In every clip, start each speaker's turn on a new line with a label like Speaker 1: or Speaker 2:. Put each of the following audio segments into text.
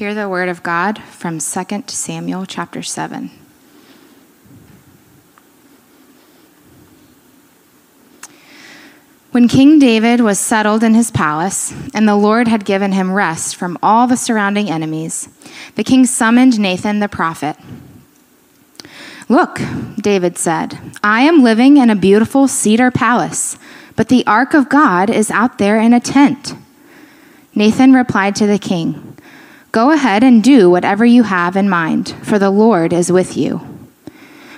Speaker 1: Hear the word of God from 2 Samuel chapter 7. When King David was settled in his palace, and the Lord had given him rest from all the surrounding enemies, the king summoned Nathan the prophet. Look, David said, I am living in a beautiful cedar palace, but the ark of God is out there in a tent. Nathan replied to the king, Go ahead and do whatever you have in mind, for the Lord is with you.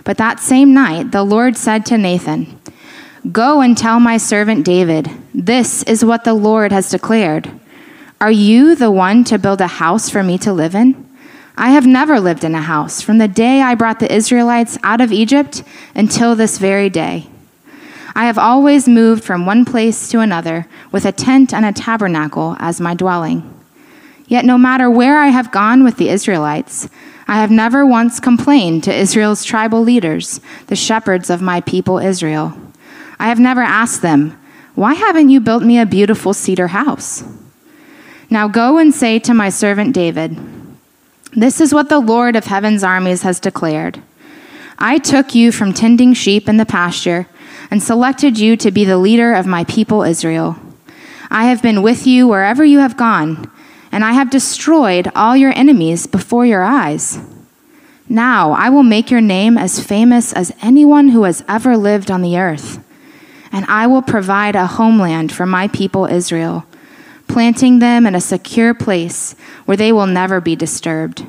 Speaker 1: But that same night, the Lord said to Nathan, Go and tell my servant David, This is what the Lord has declared. Are you the one to build a house for me to live in? I have never lived in a house from the day I brought the Israelites out of Egypt until this very day. I have always moved from one place to another with a tent and a tabernacle as my dwelling. Yet, no matter where I have gone with the Israelites, I have never once complained to Israel's tribal leaders, the shepherds of my people Israel. I have never asked them, Why haven't you built me a beautiful cedar house? Now go and say to my servant David, this is what the Lord of heaven's armies has declared. I took you from tending sheep in the pasture and selected you to be the leader of my people Israel. I have been with you wherever you have gone, and I have destroyed all your enemies before your eyes. Now I will make your name as famous as anyone who has ever lived on the earth, and I will provide a homeland for my people Israel planting them in a secure place where they will never be disturbed.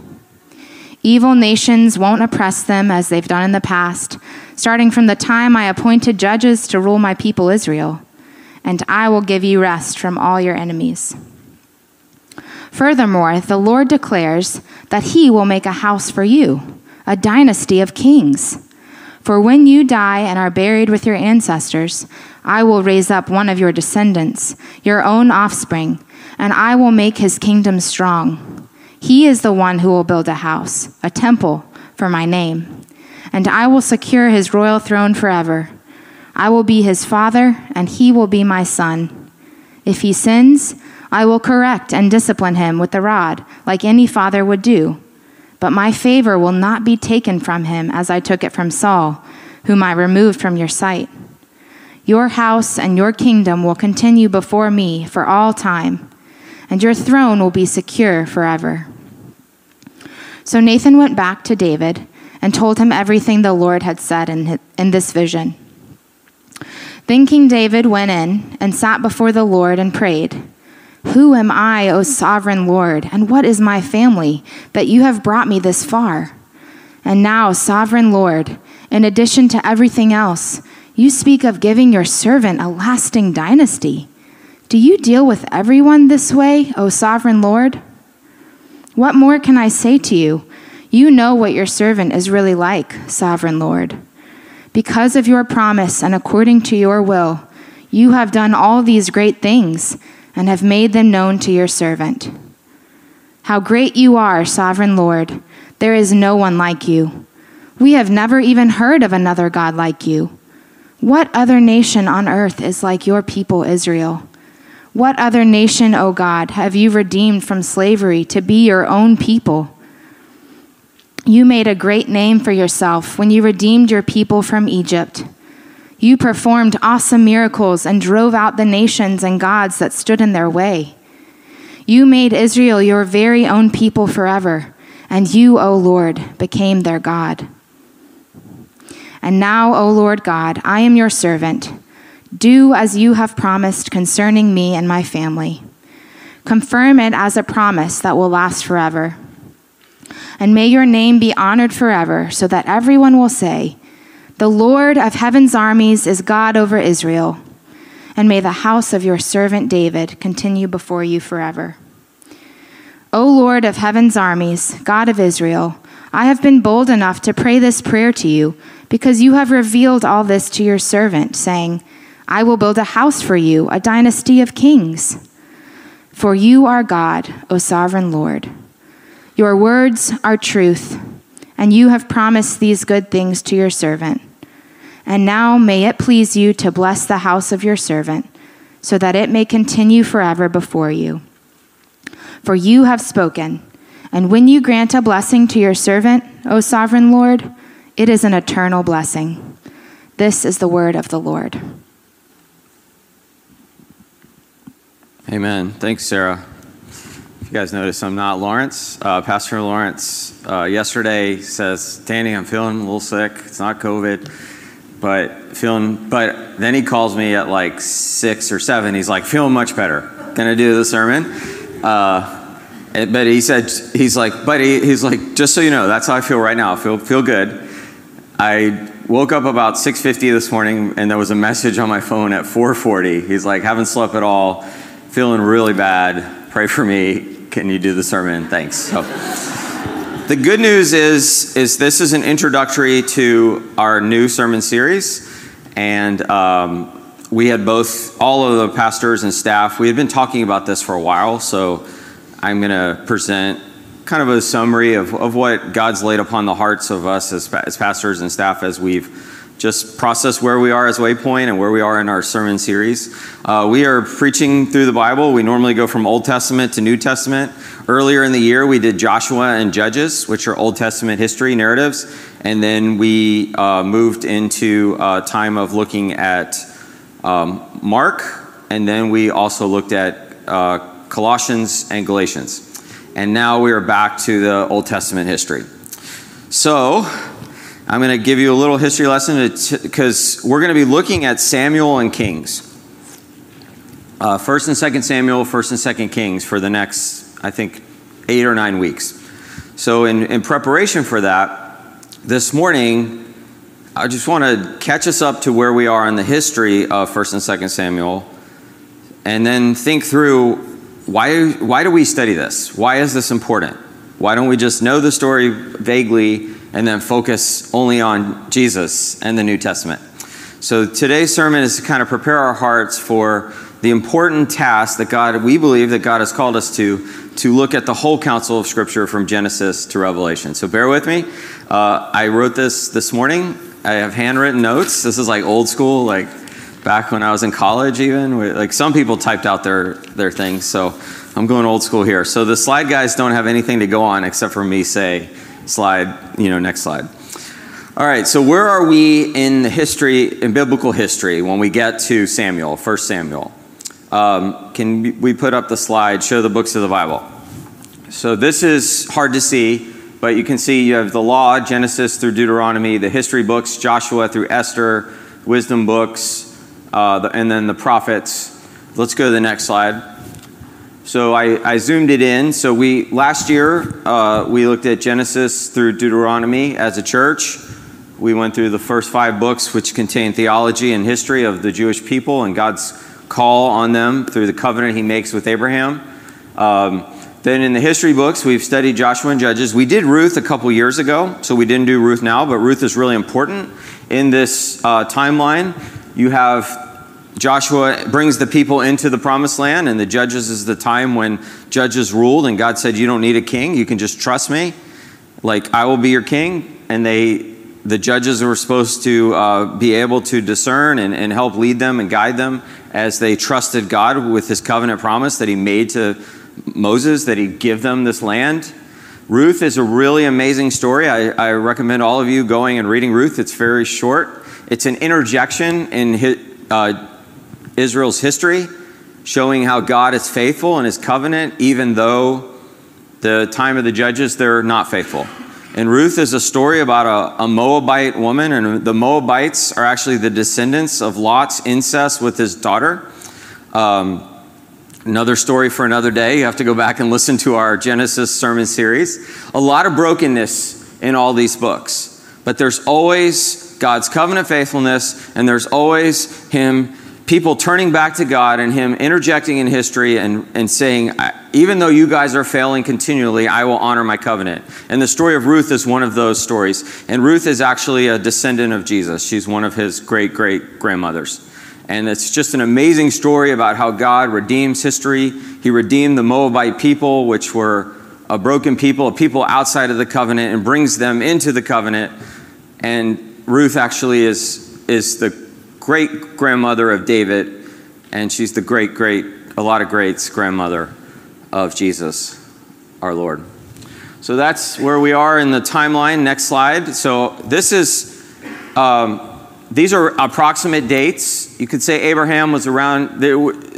Speaker 1: Evil nations won't oppress them as they've done in the past, starting from the time I appointed judges to rule my people Israel, and I will give you rest from all your enemies. Furthermore, the Lord declares that He will make a house for you, a dynasty of kings. For when you die and are buried with your ancestors, I will raise up one of your descendants, your own offspring, and I will make his kingdom strong. He is the one who will build a house, a temple for my name, and I will secure his royal throne forever. I will be his father, and he will be my son. If he sins, I will correct and discipline him with the rod, like any father would do. But my favor will not be taken from him as I took it from Saul, whom I removed from your sight. Your house and your kingdom will continue before me for all time, and your throne will be secure forever. So Nathan went back to David and told him everything the Lord had said in, in this vision. Then King David went in and sat before the Lord and prayed. Who am I, O sovereign Lord, and what is my family, that you have brought me this far? And now, sovereign Lord, in addition to everything else, you speak of giving your servant a lasting dynasty. Do you deal with everyone this way, O sovereign Lord? What more can I say to you? You know what your servant is really like, sovereign Lord. Because of your promise and according to your will, you have done all these great things and have made them known to your servant. How great you are, sovereign Lord! There is no one like you. We have never even heard of another God like you. What other nation on earth is like your people, Israel? What other nation, O God, have you redeemed from slavery to be your own people? You made a great name for yourself when you redeemed your people from Egypt. You performed awesome miracles and drove out the nations and gods that stood in their way. You made Israel your very own people forever, and you, O Lord, became their God. And now, O Lord God, I am your servant. Do as you have promised concerning me and my family. Confirm it as a promise that will last forever. And may your name be honored forever, so that everyone will say, the Lord of heaven's armies is God over Israel. And may the house of your servant David continue before you forever. O Lord of heaven's armies, God of Israel, I have been bold enough to pray this prayer to you because you have revealed all this to your servant, saying, I will build a house for you, a dynasty of kings. For you are God, O sovereign Lord. Your words are truth, and you have promised these good things to your servant. And now may it please you to bless the house of your servant, so that it may continue forever before you. For you have spoken, And when you grant a blessing to your servant, O sovereign Lord, it is an eternal blessing. This is the word of the Lord.
Speaker 2: Amen. Thanks, Sarah. You guys notice, I'm not Lawrence. Uh, Pastor Lawrence uh, yesterday says, Danny, I'm feeling a little sick. It's not COVID, but feeling. But then he calls me at like six or seven. He's like, feeling much better. Gonna do the sermon. Uh, but he said, he's like, buddy, he's like, just so you know, that's how I feel right now. I feel, feel good. I woke up about 6.50 this morning and there was a message on my phone at 4.40. He's like, haven't slept at all, feeling really bad. Pray for me. Can you do the sermon? Thanks. So, the good news is, is this is an introductory to our new sermon series. And um, we had both, all of the pastors and staff, we had been talking about this for a while. So I'm going to present kind of a summary of, of what God's laid upon the hearts of us as, as pastors and staff as we've just process where we are as Waypoint and where we are in our sermon series. Uh, we are preaching through the Bible. We normally go from Old Testament to New Testament. Earlier in the year, we did Joshua and Judges, which are Old Testament history narratives. And then we uh, moved into a time of looking at um, Mark. And then we also looked at uh, Colossians and Galatians. And now we are back to the Old Testament history. So, I'm going to give you a little history lesson because we're going to be looking at Samuel and Kings. Uh, first and Second Samuel, First and Second Kings for the next, I think, eight or nine weeks. So, in, in preparation for that, this morning, I just want to catch us up to where we are in the history of First and Second Samuel, and then think through why, why do we study this? Why is this important? Why don't we just know the story vaguely and then focus only on Jesus and the New Testament? So today's sermon is to kind of prepare our hearts for the important task that God, we believe that God has called us to, to look at the whole counsel of Scripture from Genesis to Revelation. So bear with me. Uh, I wrote this this morning. I have handwritten notes. This is like old school, like back when I was in college, even. Like some people typed out their, their things, so I'm going old school here. So the slide guys don't have anything to go on except for me say, slide, you know, next slide. All right, so where are we in the history, in biblical history, when we get to Samuel, 1 Samuel? Um, can we put up the slide, show the books of the Bible? So this is hard to see, but you can see you have the law, Genesis through Deuteronomy, the history books, Joshua through Esther, wisdom books, uh, and then the prophets. Let's go to the next slide. So I, I zoomed it in. So we last year uh, we looked at Genesis through Deuteronomy as a church. We went through the first five books, which contain theology and history of the Jewish people and God's call on them through the covenant He makes with Abraham. Um, then in the history books, we've studied Joshua and Judges. We did Ruth a couple years ago, so we didn't do Ruth now, but Ruth is really important in this uh, timeline. You have Joshua brings the people into the promised land, and the judges is the time when judges ruled, and God said, You don't need a king, you can just trust me. Like, I will be your king. And they, the judges were supposed to uh, be able to discern and, and help lead them and guide them as they trusted God with his covenant promise that he made to Moses, that he'd give them this land. Ruth is a really amazing story. I, I recommend all of you going and reading Ruth. It's very short. It's an interjection in his, uh, Israel's history, showing how God is faithful in his covenant, even though the time of the judges they're not faithful. And Ruth is a story about a, a, Moabite woman, and the Moabites are actually the descendants of Lot's incest with his daughter. Um, another story for another day. You have to go back and listen to our Genesis sermon series. A lot of brokenness in all these books, but there's always God's covenant faithfulness, and there's always Him people turning back to God and Him interjecting in history and, and saying, even though you guys are failing continually, I will honor my covenant. And the story of Ruth is one of those stories. And Ruth is actually a descendant of Jesus, she's one of his great great grandmothers. And it's just an amazing story about how God redeems history. He redeemed the Moabite people, which were a broken people, a people outside of the covenant, and brings them into the covenant. And Ruth actually is, is the great grandmother of David, and she's the great, great, a lot of greats grandmother of Jesus, our Lord. So that's where we are in the timeline. Next slide. So this is, um, these are approximate dates. You could say Abraham was around, the,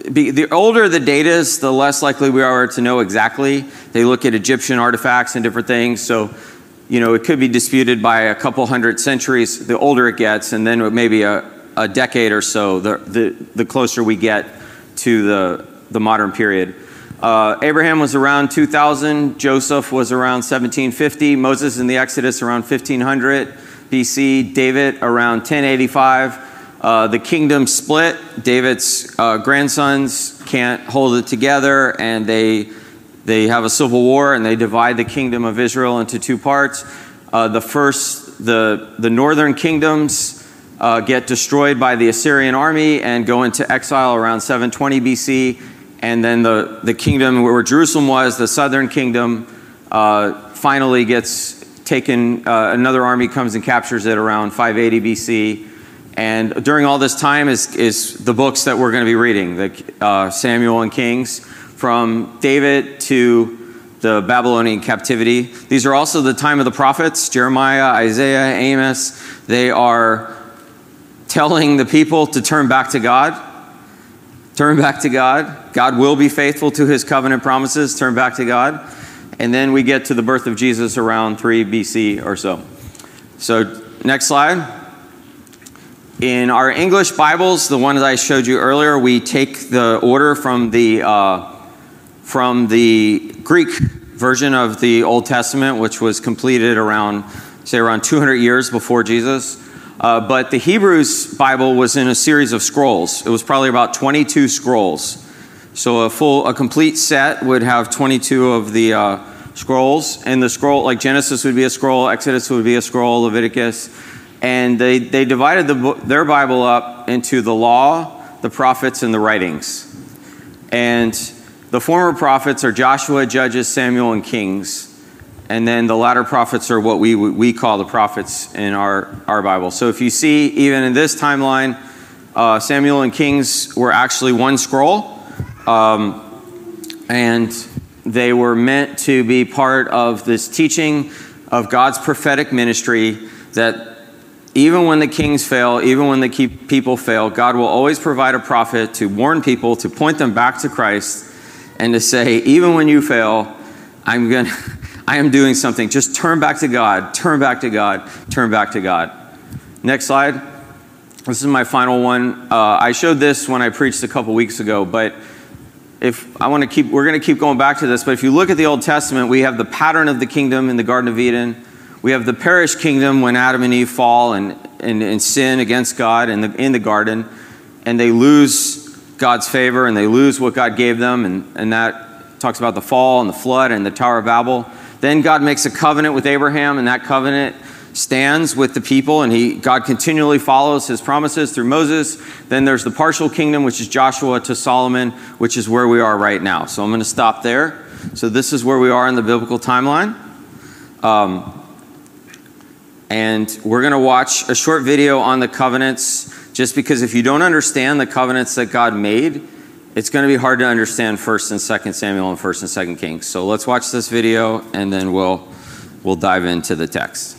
Speaker 2: the older the date is, the less likely we are to know exactly. They look at Egyptian artifacts and different things. So, you know, it could be disputed by a couple hundred centuries the older it gets, and then maybe a, a decade or so, the, the, the closer we get to the, the modern period. Uh, Abraham was around 2000, Joseph was around 1750, Moses in the Exodus around 1500 BC, David around 1085. Uh, the kingdom split. David's uh, grandsons can't hold it together, and they they have a civil war, and they divide the kingdom of Israel into two parts. Uh, the first, the the northern kingdoms uh, get destroyed by the Assyrian army and go into exile around 720 BC and then the, the kingdom where Jerusalem was, the southern kingdom, uh, finally gets taken. Uh, another army comes and captures it around 580 BC. And during all this time is, is the books that we're going to be reading the, uh, Samuel and Kings, from David to the Babylonian captivity. These are also the time of the prophets Jeremiah, Isaiah, Amos. They are telling the people to turn back to God Turn back to God. God will be faithful to his covenant promises. Turn back to God. And then we get to the birth of Jesus around 3 BC or so. So, next slide. In our English Bibles, the ones I showed you earlier, we take the order from the, uh, from the Greek version of the Old Testament, which was completed around, say, around 200 years before Jesus. Uh, but the Hebrews Bible was in a series of scrolls. It was probably about 22 scrolls. So a full, a complete set would have 22 of the uh, scrolls. And the scroll, like Genesis would be a scroll, Exodus would be a scroll, Leviticus. And they, they divided the, their Bible up into the law, the prophets, and the writings. And the former prophets are Joshua, Judges, Samuel, and Kings and then the latter prophets are what we, we call the prophets in our, our Bible. So if you see, even in this timeline, uh, Samuel and Kings were actually one scroll, um, and they were meant to be part of this teaching of God's prophetic ministry that even when the kings fail, even when the people fail, God will always provide a prophet to warn people, to point them back to Christ, and to say, even when you fail, I'm going to. I am doing something. Just turn back to God, turn back to God, turn back to God. Next slide. This is my final one. Uh, I showed this when I preached a couple weeks ago, but if I want to keep, we're going to keep going back to this. But if you look at the Old Testament, we have the pattern of the kingdom in the Garden of Eden. We have the perished kingdom when Adam and Eve fall and, and, and sin against God in the, in the garden, and they lose God's favor and they lose what God gave them, and, and that talks about the fall and the flood and the Tower of Babel. Then God makes a covenant with Abraham, and that covenant stands with the people, and he, God continually follows his promises through Moses. Then there's the partial kingdom, which is Joshua to Solomon, which is where we are right now. So I'm going to stop there. So this is where we are in the biblical timeline. Um, and we're going to watch a short video on the covenants, just because if you don't understand the covenants that God made, it's going to be hard to understand 1st and 2nd Samuel and 1st and 2nd Kings. So let's watch this video and then we'll we'll dive into the text.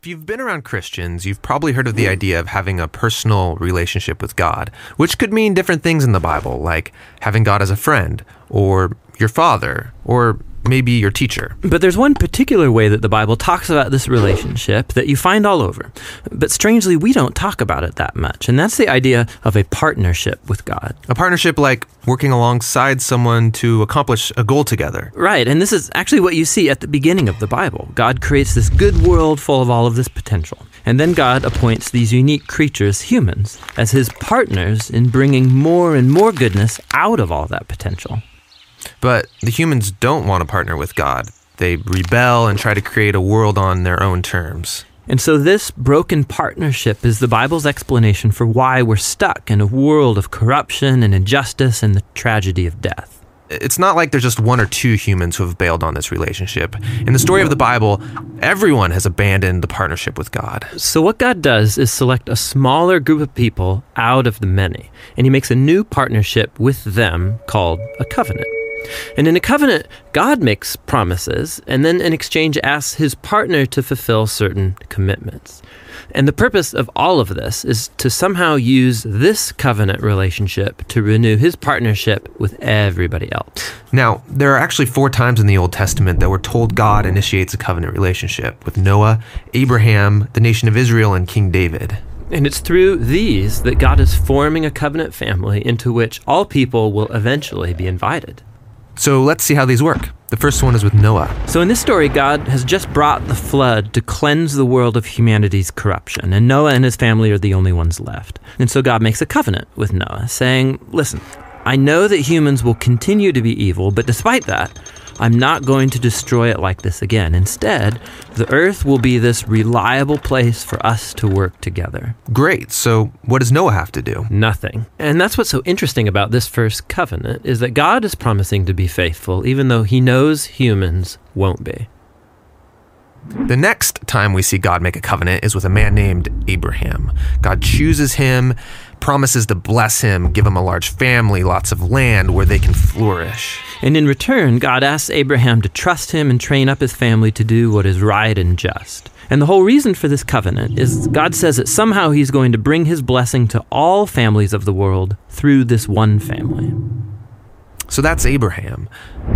Speaker 3: If you've been around Christians, you've probably heard of the idea of having a personal relationship with God, which could mean different things in the Bible, like having God as a friend, or your father, or maybe your teacher.
Speaker 4: But there's one particular way that the Bible talks about this relationship that you find all over. But strangely, we don't talk about it that much. And that's the idea of a partnership with God.
Speaker 3: A partnership like working alongside someone to accomplish a goal together.
Speaker 4: Right. And this is actually what you see at the beginning of the Bible. God creates this good world full of all of this potential. And then God appoints these unique creatures, humans, as his partners in bringing more and more goodness out of all that potential.
Speaker 3: But the humans don't want to partner with God. They rebel and try to create a world on their own terms.
Speaker 4: And so, this broken partnership is the Bible's explanation for why we're stuck in a world of corruption and injustice and the tragedy of death.
Speaker 3: It's not like there's just one or two humans who have bailed on this relationship. In the story of the Bible, everyone has abandoned the partnership with God.
Speaker 4: So, what God does is select a smaller group of people out of the many, and He makes a new partnership with them called a covenant. And in a covenant, God makes promises and then in exchange asks his partner to fulfill certain commitments. And the purpose of all of this is to somehow use this covenant relationship to renew his partnership with everybody else.
Speaker 3: Now, there are actually four times in the Old Testament that we're told God initiates a covenant relationship with Noah, Abraham, the nation of Israel, and King David.
Speaker 4: And it's through these that God is forming a covenant family into which all people will eventually be invited.
Speaker 3: So let's see how these work. The first one is with Noah.
Speaker 4: So, in this story, God has just brought the flood to cleanse the world of humanity's corruption, and Noah and his family are the only ones left. And so, God makes a covenant with Noah, saying, Listen, I know that humans will continue to be evil, but despite that, I'm not going to destroy it like this again. Instead, the earth will be this reliable place for us to work together.
Speaker 3: Great. So, what does Noah have to do?
Speaker 4: Nothing. And that's what's so interesting about this first covenant is that God is promising to be faithful even though he knows humans won't be.
Speaker 3: The next time we see God make a covenant is with a man named Abraham. God chooses him, promises to bless him, give him a large family, lots of land where they can flourish.
Speaker 4: And in return, God asks Abraham to trust him and train up his family to do what is right and just. And the whole reason for this covenant is God says that somehow he's going to bring his blessing to all families of the world through this one family.
Speaker 3: So that's Abraham.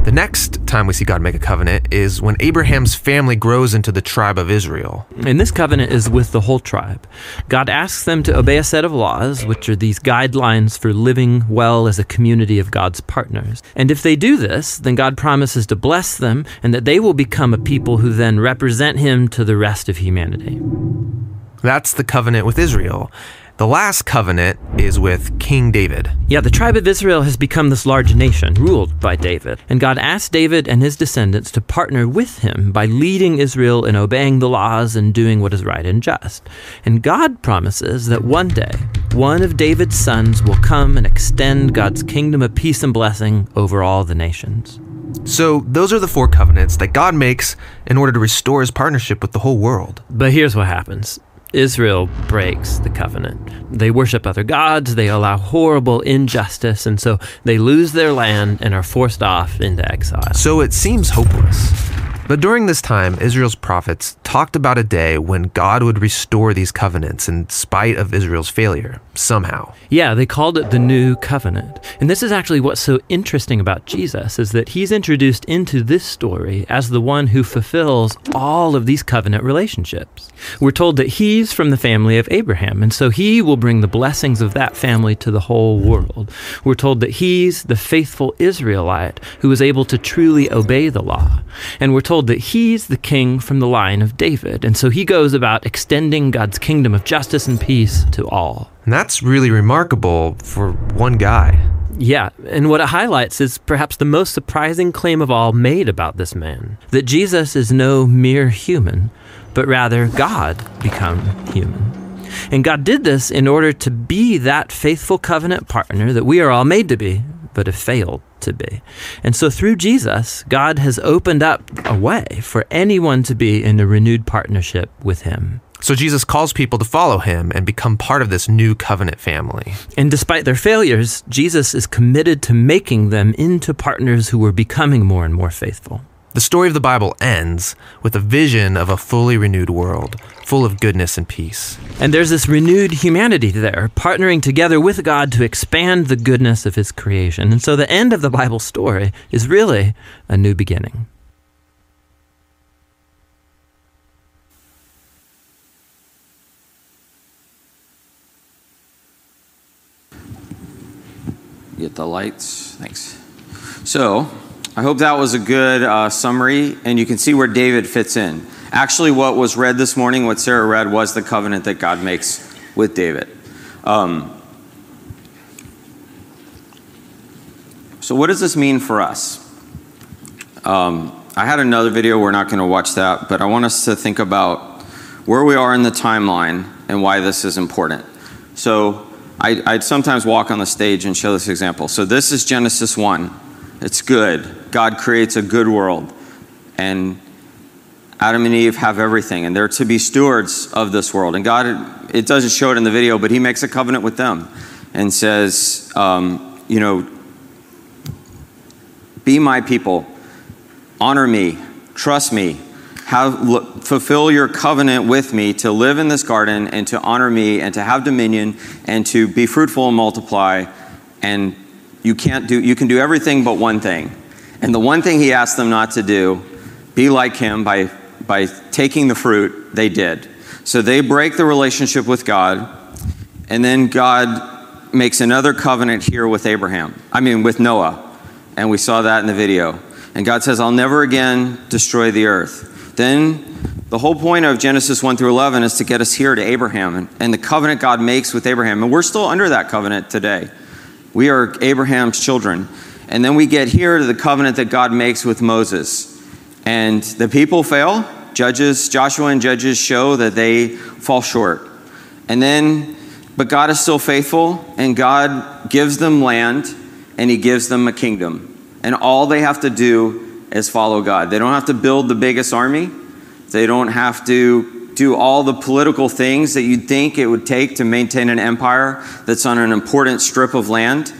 Speaker 3: The next time we see God make a covenant is when Abraham's family grows into the tribe of Israel.
Speaker 4: And this covenant is with the whole tribe. God asks them to obey a set of laws, which are these guidelines for living well as a community of God's partners. And if they do this, then God promises to bless them and that they will become a people who then represent Him to the rest of humanity.
Speaker 3: That's the covenant with Israel. The last covenant is with King David.
Speaker 4: Yeah, the tribe of Israel has become this large nation ruled by David. And God asked David and his descendants to partner with him by leading Israel in obeying the laws and doing what is right and just. And God promises that one day, one of David's sons will come and extend God's kingdom of peace and blessing over all the nations.
Speaker 3: So, those are the four covenants that God makes in order to restore his partnership with the whole world.
Speaker 4: But here's what happens Israel breaks the covenant. They worship other gods, they allow horrible injustice, and so they lose their land and are forced off into exile.
Speaker 3: So it seems hopeless. But during this time, Israel's prophets talked about a day when God would restore these covenants in spite of Israel's failure, somehow.
Speaker 4: Yeah, they called it the New Covenant. And this is actually what's so interesting about Jesus is that he's introduced into this story as the one who fulfills all of these covenant relationships. We're told that he's from the family of Abraham, and so he will bring the blessings of that family to the whole world. We're told that he's the faithful Israelite who is able to truly obey the law. And we're told that he's the king from the line of David, and so he goes about extending God's kingdom of justice and peace to all.
Speaker 3: And that's really remarkable for one guy.
Speaker 4: Yeah, and what it highlights is perhaps the most surprising claim of all made about this man that Jesus is no mere human, but rather God become human. And God did this in order to be that faithful covenant partner that we are all made to be, but have failed to be. And so through Jesus, God has opened up a way for anyone to be in a renewed partnership with Him.
Speaker 3: So Jesus calls people to follow him and become part of this new covenant family.
Speaker 4: And despite their failures, Jesus is committed to making them into partners who are becoming more and more faithful.
Speaker 3: The story of the Bible ends with a vision of a fully renewed world, full of goodness and peace.
Speaker 4: And there's this renewed humanity there, partnering together with God to expand the goodness of His creation. And so the end of the Bible story is really a new beginning.
Speaker 2: Get the lights. Thanks. So, I hope that was a good uh, summary, and you can see where David fits in. Actually, what was read this morning, what Sarah read, was the covenant that God makes with David. Um, so, what does this mean for us? Um, I had another video, we're not going to watch that, but I want us to think about where we are in the timeline and why this is important. So, I, I'd sometimes walk on the stage and show this example. So, this is Genesis 1. It's good. God creates a good world. And Adam and Eve have everything, and they're to be stewards of this world. And God, it doesn't show it in the video, but He makes a covenant with them and says, um, you know, Be my people. Honor me. Trust me. Have, fulfill your covenant with me to live in this garden and to honor me and to have dominion and to be fruitful and multiply. And you can't do you can do everything but one thing. And the one thing he asked them not to do, be like him by by taking the fruit, they did. So they break the relationship with God, and then God makes another covenant here with Abraham. I mean with Noah. And we saw that in the video. And God says, I'll never again destroy the earth. Then the whole point of Genesis 1 through 11 is to get us here to Abraham and, and the covenant God makes with Abraham. And we're still under that covenant today. We are Abraham's children. And then we get here to the covenant that God makes with Moses. And the people fail. Judges, Joshua and Judges show that they fall short. And then, but God is still faithful, and God gives them land, and He gives them a kingdom. And all they have to do is follow God. They don't have to build the biggest army, they don't have to do all the political things that you'd think it would take to maintain an empire that's on an important strip of land.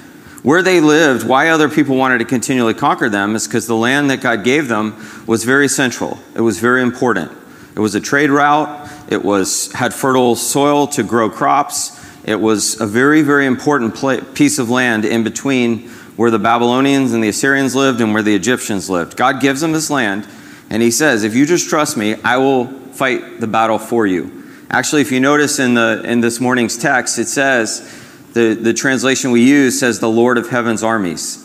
Speaker 2: Where they lived, why other people wanted to continually conquer them is because the land that God gave them was very central. It was very important. It was a trade route. It was had fertile soil to grow crops. It was a very, very important piece of land in between where the Babylonians and the Assyrians lived and where the Egyptians lived. God gives them this land, and He says, "If you just trust me, I will fight the battle for you." Actually, if you notice in the in this morning's text, it says the, the translation we use says the Lord of heaven's armies.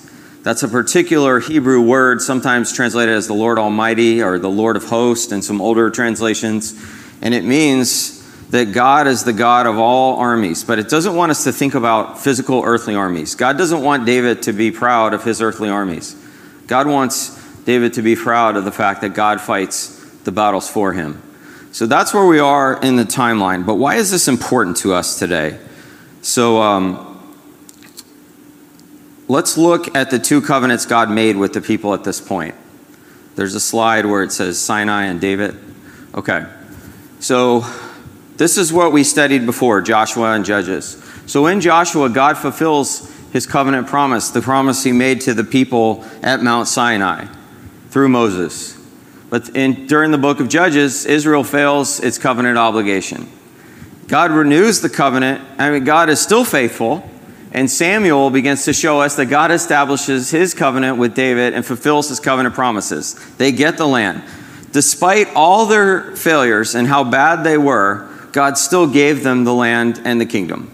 Speaker 2: That's a particular Hebrew word, sometimes translated as the Lord Almighty or the Lord of hosts in some older translations. And it means that God is the God of all armies. But it doesn't want us to think about physical earthly armies. God doesn't want David to be proud of his earthly armies. God wants David to be proud of the fact that God fights the battles for him. So that's where we are in the timeline. But why is this important to us today? So um, let's look at the two covenants God made with the people at this point. There's a slide where it says Sinai and David. Okay. So this is what we studied before Joshua and Judges. So in Joshua, God fulfills his covenant promise, the promise he made to the people at Mount Sinai through Moses. But in, during the book of Judges, Israel fails its covenant obligation. God renews the covenant. I mean, God is still faithful. And Samuel begins to show us that God establishes his covenant with David and fulfills his covenant promises. They get the land. Despite all their failures and how bad they were, God still gave them the land and the kingdom.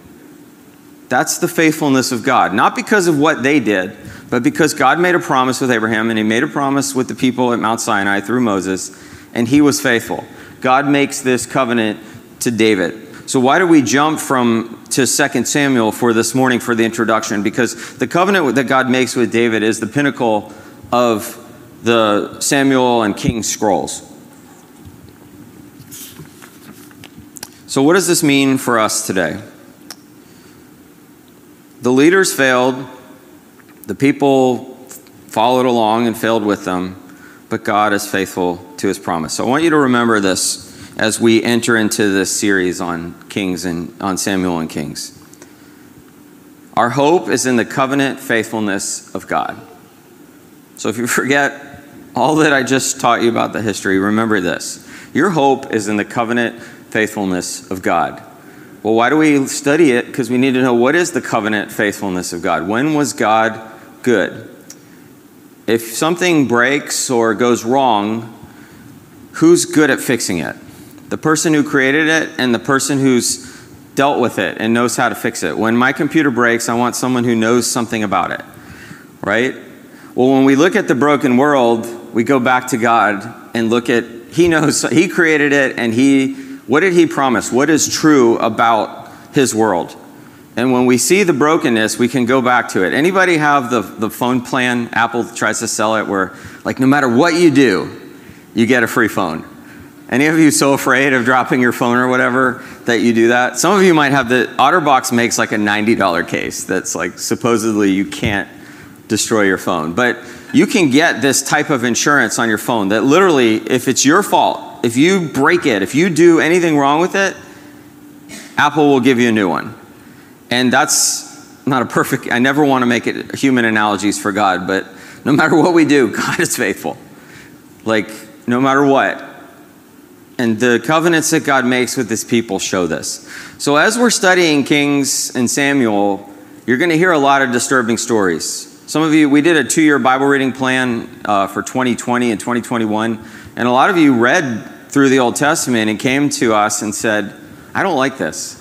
Speaker 2: That's the faithfulness of God. Not because of what they did, but because God made a promise with Abraham and he made a promise with the people at Mount Sinai through Moses, and he was faithful. God makes this covenant to David. So why do we jump from to 2 Samuel for this morning for the introduction? Because the covenant that God makes with David is the pinnacle of the Samuel and King scrolls. So what does this mean for us today? The leaders failed, the people followed along and failed with them, but God is faithful to his promise. So I want you to remember this as we enter into this series on Kings and on Samuel and Kings. Our hope is in the covenant faithfulness of God. So if you forget all that I just taught you about the history, remember this. Your hope is in the covenant faithfulness of God. Well, why do we study it? Because we need to know what is the covenant faithfulness of God? When was God good? If something breaks or goes wrong, who's good at fixing it? The person who created it and the person who's dealt with it and knows how to fix it. When my computer breaks, I want someone who knows something about it, right? Well, when we look at the broken world, we go back to God and look at He knows He created it and He what did He promise? What is true about His world? And when we see the brokenness, we can go back to it. Anybody have the, the phone plan? Apple tries to sell it where, like, no matter what you do, you get a free phone. Any of you so afraid of dropping your phone or whatever that you do that? Some of you might have the OtterBox makes like a $90 case that's like supposedly you can't destroy your phone. But you can get this type of insurance on your phone that literally, if it's your fault, if you break it, if you do anything wrong with it, Apple will give you a new one. And that's not a perfect, I never want to make it human analogies for God, but No matter what we do, God is faithful. Like, no matter what. And the covenants that God makes with his people show this. So, as we're studying Kings and Samuel, you're going to hear a lot of disturbing stories. Some of you, we did a two year Bible reading plan uh, for 2020 and 2021, and a lot of you read through the Old Testament and came to us and said, I don't like this.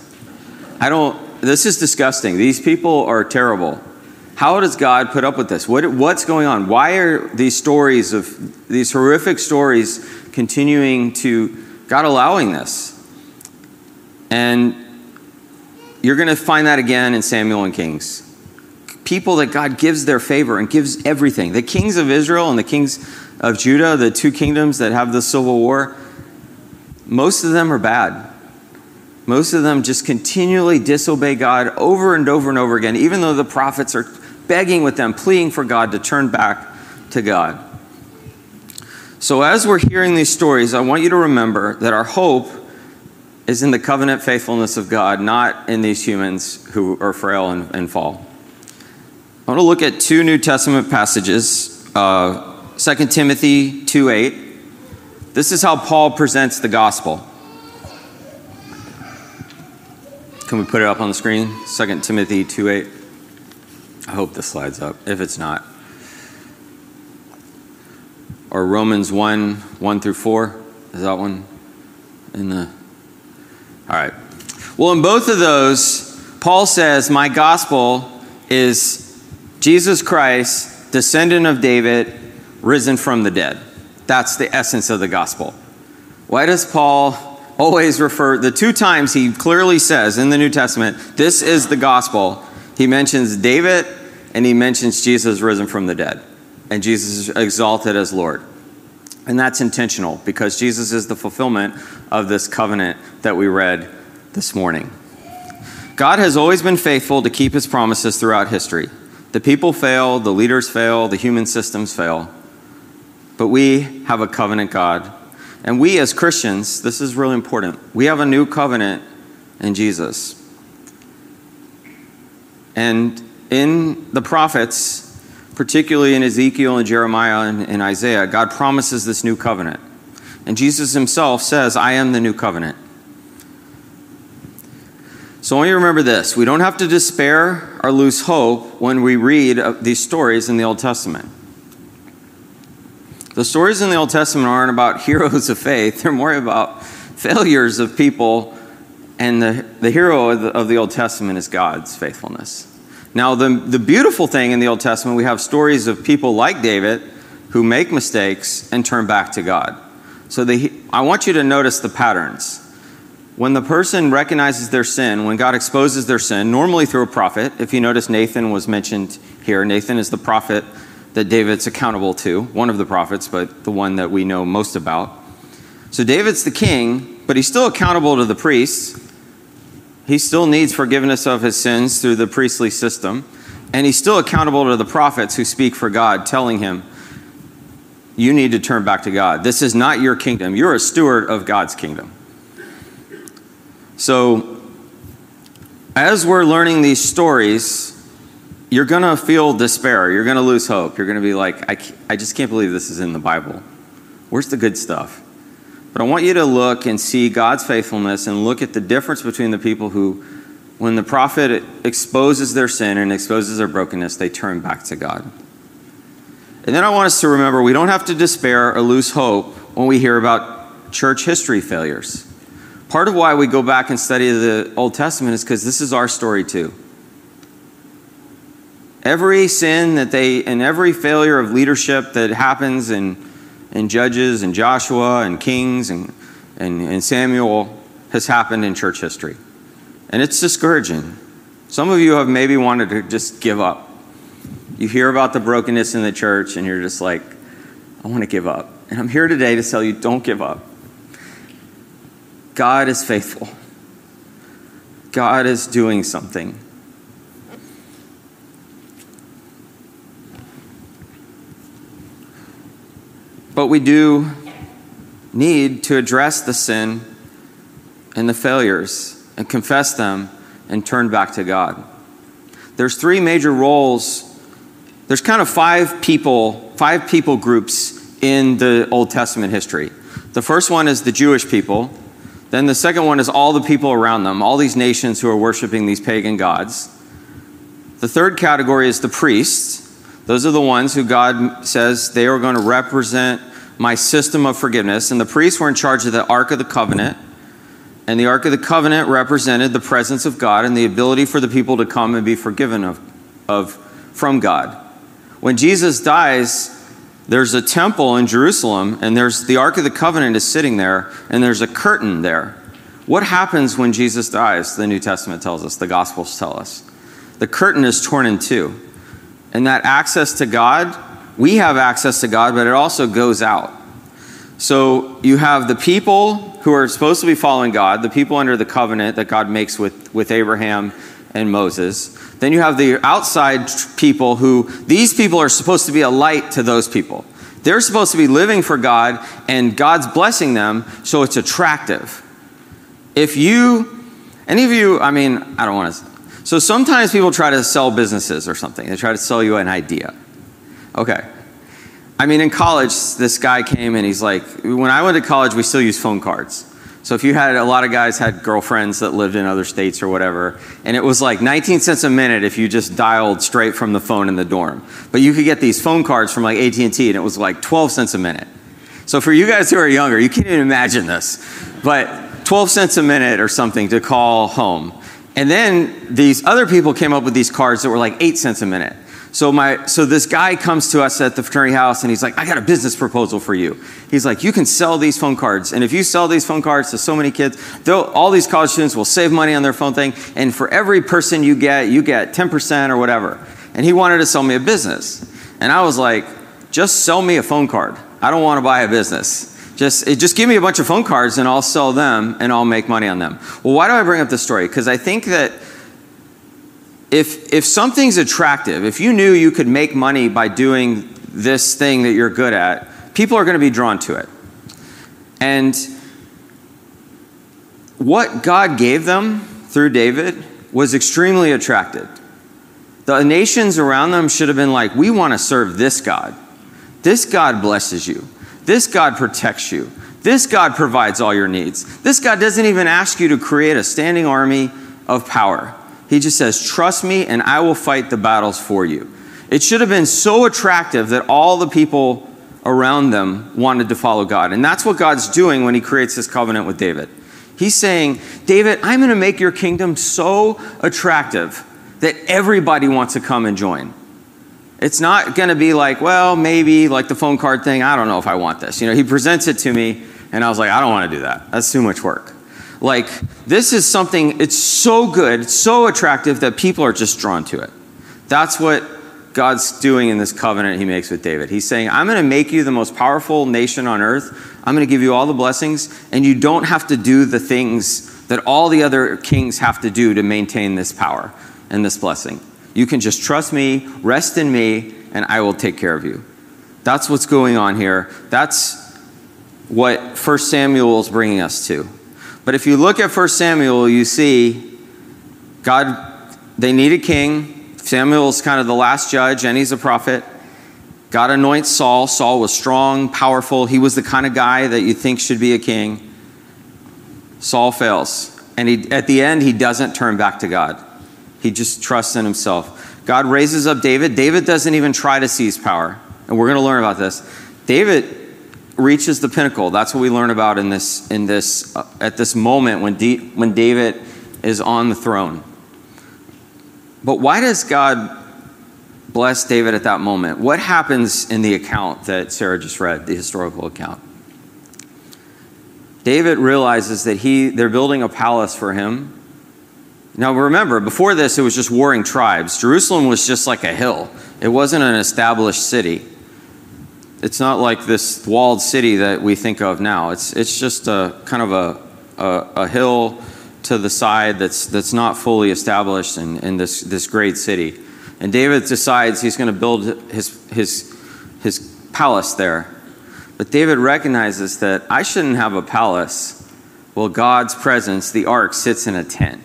Speaker 2: I don't, this is disgusting. These people are terrible. How does God put up with this? What, what's going on? Why are these stories of these horrific stories continuing to God allowing this? And you're going to find that again in Samuel and Kings. People that God gives their favor and gives everything. The kings of Israel and the kings of Judah, the two kingdoms that have the civil war, most of them are bad. Most of them just continually disobey God over and over and over again, even though the prophets are begging with them, pleading for God to turn back to God. So, as we're hearing these stories, I want you to remember that our hope is in the covenant faithfulness of God, not in these humans who are frail and, and fall. I want to look at two New Testament passages uh, 2 Timothy 2 8. This is how Paul presents the gospel. Can we put it up on the screen? 2 Timothy 2 8. I hope this slides up. If it's not, or Romans 1 1 through 4. Is that one in the. All right. Well, in both of those, Paul says, My gospel is Jesus Christ, descendant of David, risen from the dead. That's the essence of the gospel. Why does Paul always refer, the two times he clearly says in the New Testament, this is the gospel, he mentions David and he mentions Jesus risen from the dead. And Jesus is exalted as Lord. And that's intentional because Jesus is the fulfillment of this covenant that we read this morning. God has always been faithful to keep his promises throughout history. The people fail, the leaders fail, the human systems fail. But we have a covenant God and we as Christians, this is really important. We have a new covenant in Jesus. And in the prophets, particularly in Ezekiel and Jeremiah and, and Isaiah, God promises this new covenant. And Jesus himself says, I am the new covenant. So I want you to remember this. We don't have to despair or lose hope when we read these stories in the Old Testament. The stories in the Old Testament aren't about heroes of faith, they're more about failures of people, and the, the hero of the, of the Old Testament is God's faithfulness. Now, the, the beautiful thing in the Old Testament, we have stories of people like David who make mistakes and turn back to God. So the, I want you to notice the patterns. When the person recognizes their sin, when God exposes their sin, normally through a prophet, if you notice Nathan was mentioned here, Nathan is the prophet that David's accountable to, one of the prophets, but the one that we know most about. So David's the king, but he's still accountable to the priests. He still needs forgiveness of his sins through the priestly system. And he's still accountable to the prophets who speak for God, telling him, You need to turn back to God. This is not your kingdom. You're a steward of God's kingdom. So, as we're learning these stories, you're going to feel despair. You're going to lose hope. You're going to be like, I, I just can't believe this is in the Bible. Where's the good stuff? But I want you to look and see God's faithfulness and look at the difference between the people who, when the prophet exposes their sin and exposes their brokenness, they turn back to God. And then I want us to remember we don't have to despair or lose hope when we hear about church history failures. Part of why we go back and study the Old Testament is because this is our story too. Every sin that they, and every failure of leadership that happens in, in Judges and Joshua and Kings and, and, and Samuel has happened in church history. And it's discouraging. Some of you have maybe wanted to just give up. You hear about the brokenness in the church and you're just like, I want to give up. And I'm here today to tell you don't give up. God is faithful, God is doing something. But we do need to address the sin and the failures and confess them and turn back to God. There's three major roles there's kind of five people, five people groups in the Old Testament history. The first one is the Jewish people. Then the second one is all the people around them, all these nations who are worshiping these pagan gods. The third category is the priests. Those are the ones who God says they are going to represent my system of forgiveness. And the priests were in charge of the Ark of the Covenant. And the Ark of the Covenant represented the presence of God and the ability for the people to come and be forgiven of, of, from God. When Jesus dies, there's a temple in Jerusalem, and there's the Ark of the Covenant is sitting there, and there's a curtain there. What happens when Jesus dies? The New Testament tells us, the Gospels tell us. The curtain is torn in two. And that access to God, we have access to God, but it also goes out. So you have the people who are supposed to be following God, the people under the covenant that God makes with, with Abraham and Moses. Then you have the outside people who, these people are supposed to be a light to those people. They're supposed to be living for God, and God's blessing them, so it's attractive. If you, any of you, I mean, I don't want to, so sometimes people try to sell businesses or something, they try to sell you an idea. Okay. I mean, in college, this guy came and he's like, when I went to college, we still use phone cards. So if you had a lot of guys had girlfriends that lived in other states or whatever, and it was like 19 cents a minute if you just dialed straight from the phone in the dorm. But you could get these phone cards from like AT&T and it was like 12 cents a minute. So for you guys who are younger, you can't even imagine this. But 12 cents a minute or something to call home. And then these other people came up with these cards that were like 8 cents a minute. So my so this guy comes to us at the fraternity house and he's like, I got a business proposal for you. He's like, you can sell these phone cards, and if you sell these phone cards to so many kids, all these college students will save money on their phone thing, and for every person you get, you get 10% or whatever. And he wanted to sell me a business, and I was like, just sell me a phone card. I don't want to buy a business. Just, just give me a bunch of phone cards and I'll sell them and I'll make money on them. Well, why do I bring up this story? Because I think that if, if something's attractive, if you knew you could make money by doing this thing that you're good at, people are going to be drawn to it. And what God gave them through David was extremely attractive. The nations around them should have been like, We want to serve this God. This God blesses you. This God protects you. This God provides all your needs. This God doesn't even ask you to create a standing army of power. He just says, Trust me, and I will fight the battles for you. It should have been so attractive that all the people around them wanted to follow God. And that's what God's doing when He creates this covenant with David. He's saying, David, I'm going to make your kingdom so attractive that everybody wants to come and join. It's not going to be like, well, maybe like the phone card thing. I don't know if I want this. You know, he presents it to me, and I was like, I don't want to do that. That's too much work. Like, this is something, it's so good, so attractive that people are just drawn to it. That's what God's doing in this covenant he makes with David. He's saying, I'm going to make you the most powerful nation on earth. I'm going to give you all the blessings, and you don't have to do the things that all the other kings have to do to maintain this power and this blessing. You can just trust me, rest in me, and I will take care of you. That's what's going on here. That's what 1 Samuel is bringing us to. But if you look at 1 Samuel, you see God, they need a king. Samuel's kind of the last judge, and he's a prophet. God anoints Saul. Saul was strong, powerful. He was the kind of guy that you think should be a king. Saul fails. And he, at the end, he doesn't turn back to God. He just trusts in himself. God raises up David. David doesn't even try to seize power. And we're going to learn about this. David reaches the pinnacle. That's what we learn about in this, in this, uh, at this moment when, D, when David is on the throne. But why does God bless David at that moment? What happens in the account that Sarah just read, the historical account? David realizes that he, they're building a palace for him. Now remember, before this, it was just warring tribes. Jerusalem was just like a hill, it wasn't an established city it's not like this walled city that we think of now. It's, it's just a kind of a, a, a hill to the side that's, that's not fully established in, in this, this great city. And David decides he's going to build his, his, his palace there. But David recognizes that I shouldn't have a palace while God's presence, the ark, sits in a tent.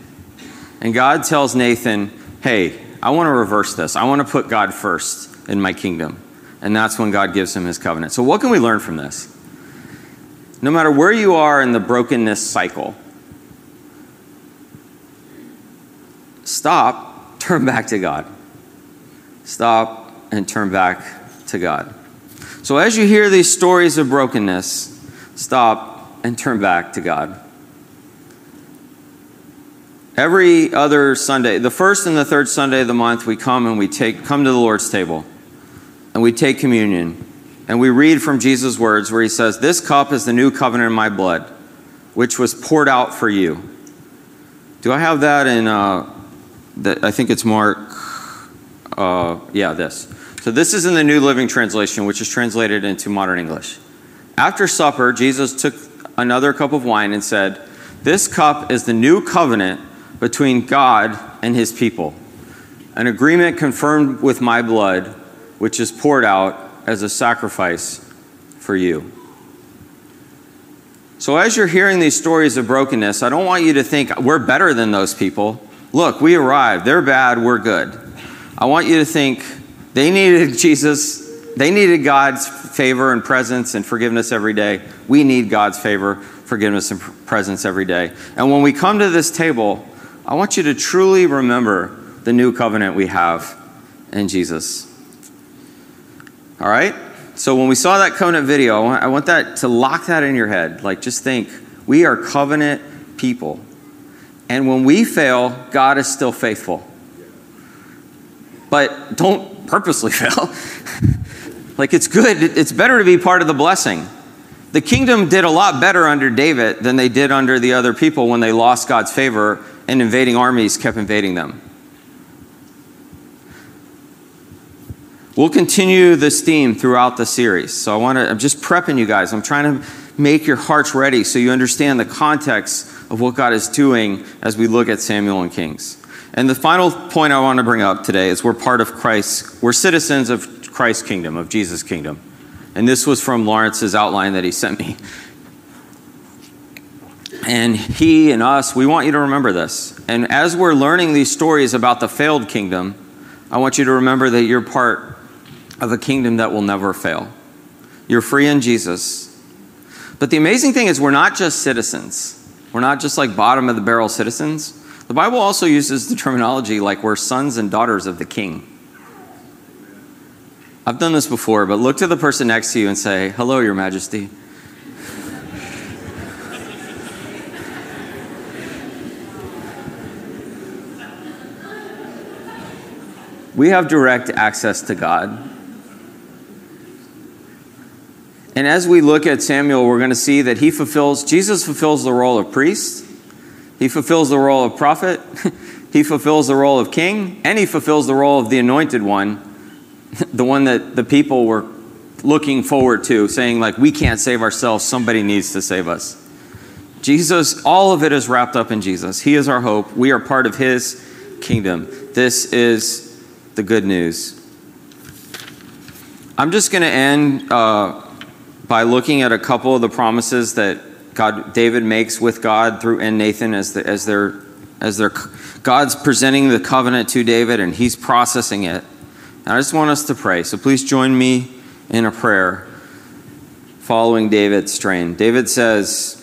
Speaker 2: And God tells Nathan, hey, I want to reverse this. I want to put God first. in my kingdom. And that's when God gives him his covenant. So, what can we learn from this? No matter where you are in the brokenness cycle, stop, turn back to God. Stop and turn back to God. So, as you hear these stories of brokenness, stop and turn back to God. Every other Sunday, the first and the third Sunday of the month, we come and we take come to the Lord's table and we take communion and we read from Jesus' words where he says, This cup is the new covenant in my blood, which was poured out for you. Do I have that in, uh, the, I think it's Mark, uh, yeah, this. So this is in the New Living Translation, which is translated into modern English. After supper, Jesus took another cup of wine and said, This cup is the new covenant between God and his people, an agreement confirmed with my blood, which is poured out as a sacrifice for you. So, as you're hearing these stories of brokenness, I don't want you to think we're better than those people. Look, we arrived. They're bad, we're good. I want you to think they needed Jesus, they needed God's favor and presence and forgiveness every day. We need God's favor, forgiveness, and presence every day. And when we come to this table, I want you to truly remember the new covenant we have in Jesus. All right? So when we saw that covenant video, I want that to lock that in your head. Like, just think, we are covenant people. And when we fail, God is still faithful. But don't purposely fail. like, it's good, it's better to be part of the blessing. The kingdom did a lot better under David than they did under the other people when they lost God's favor and invading armies kept invading them. We'll continue this theme throughout the series. So I want to, I'm just prepping you guys. I'm trying to make your hearts ready so you understand the context of what God is doing as we look at Samuel and Kings. And the final point I want to bring up today is we're part of Christ, we're citizens of Christ's kingdom, of Jesus' kingdom. And this was from Lawrence's outline that he sent me. And he and us, we want you to remember this. And as we're learning these stories about the failed kingdom, I want you to remember that you're part of a kingdom that will never fail. You're free in Jesus. But the amazing thing is, we're not just citizens, we're not just like bottom of the barrel citizens. The Bible also uses the terminology like we're sons and daughters of the king. I've done this before, but look to the person next to you and say, Hello, Your Majesty. We have direct access to God. And as we look at Samuel, we're going to see that he fulfills, Jesus fulfills the role of priest, he fulfills the role of prophet, he fulfills the role of king, and he fulfills the role of the anointed one, the one that the people were looking forward to, saying, like, we can't save ourselves, somebody needs to save us. Jesus, all of it is wrapped up in Jesus. He is our hope. We are part of his kingdom. This is the good news. I'm just going to end. Uh, by looking at a couple of the promises that God, David makes with God through and Nathan as the, as their as their God's presenting the covenant to David and he's processing it. And I just want us to pray. So please join me in a prayer following David's strain. David says,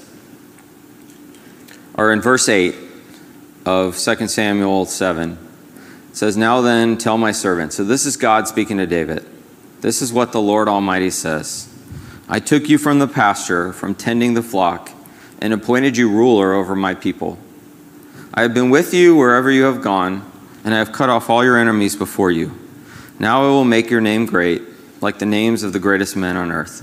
Speaker 2: or in verse 8 of 2 Samuel 7, says, Now then, tell my servant. So this is God speaking to David. This is what the Lord Almighty says. I took you from the pasture, from tending the flock, and appointed you ruler over my people. I have been with you wherever you have gone, and I have cut off all your enemies before you. Now I will make your name great, like the names of the greatest men on earth.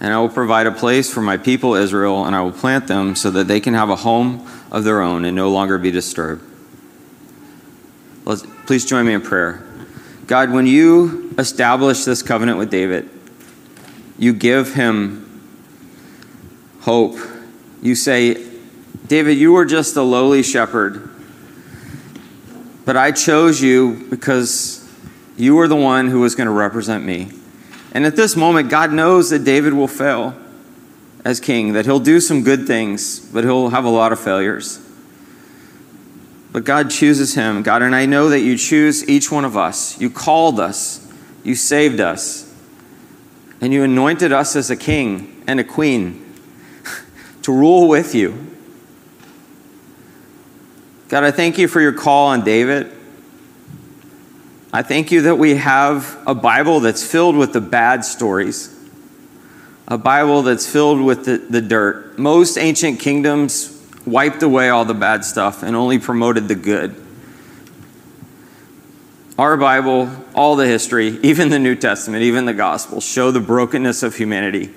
Speaker 2: And I will provide a place for my people Israel, and I will plant them so that they can have a home of their own and no longer be disturbed. Please join me in prayer. God, when you established this covenant with David, you give him hope. You say, David, you were just a lowly shepherd, but I chose you because you were the one who was going to represent me. And at this moment, God knows that David will fail as king, that he'll do some good things, but he'll have a lot of failures. But God chooses him, God, and I know that you choose each one of us. You called us You saved us. And you anointed us as a king and a queen to rule with you. God, I thank you for your call on David. I thank you that we have a Bible that's filled with the bad stories, a Bible that's filled with the, the dirt. Most ancient kingdoms wiped away all the bad stuff and only promoted the good. Our Bible, all the history, even the New Testament, even the Gospels, show the brokenness of humanity,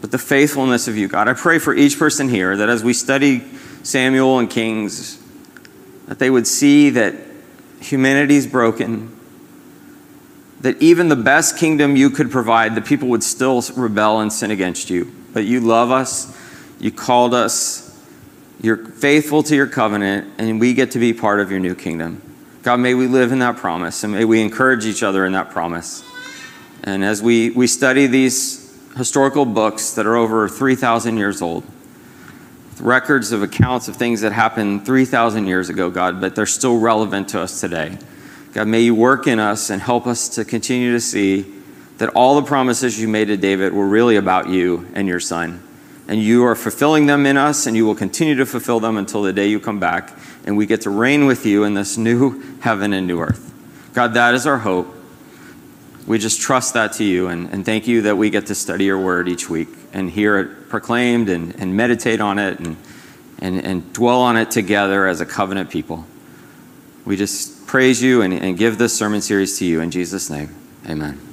Speaker 2: but the faithfulness of you, God. I pray for each person here that as we study Samuel and Kings, that they would see that humanity is broken, that even the best kingdom you could provide, the people would still rebel and sin against you. But you love us, you called us, you're faithful to your covenant, and we get to be part of your new kingdom. God, may we live in that promise, and may we encourage each other in that promise. And as we, we study these historical books that are over 3,000 years old, records of accounts of things that happened 3,000 years ago, God, but they're still relevant to us today. God, may you work in us and help us to continue to see that all the promises you made to David were really about you and your son. And you are fulfilling them in us, and you will continue to fulfill them until the day you come back, and we get to reign with you in this new heaven and new earth. God, that is our hope. We just trust that to you, and, and thank you that we get to study your word each week and hear it proclaimed and, and meditate on it and, and, and dwell on it together as a covenant people. We just praise you and, and give this sermon series to you in Jesus' name. Amen.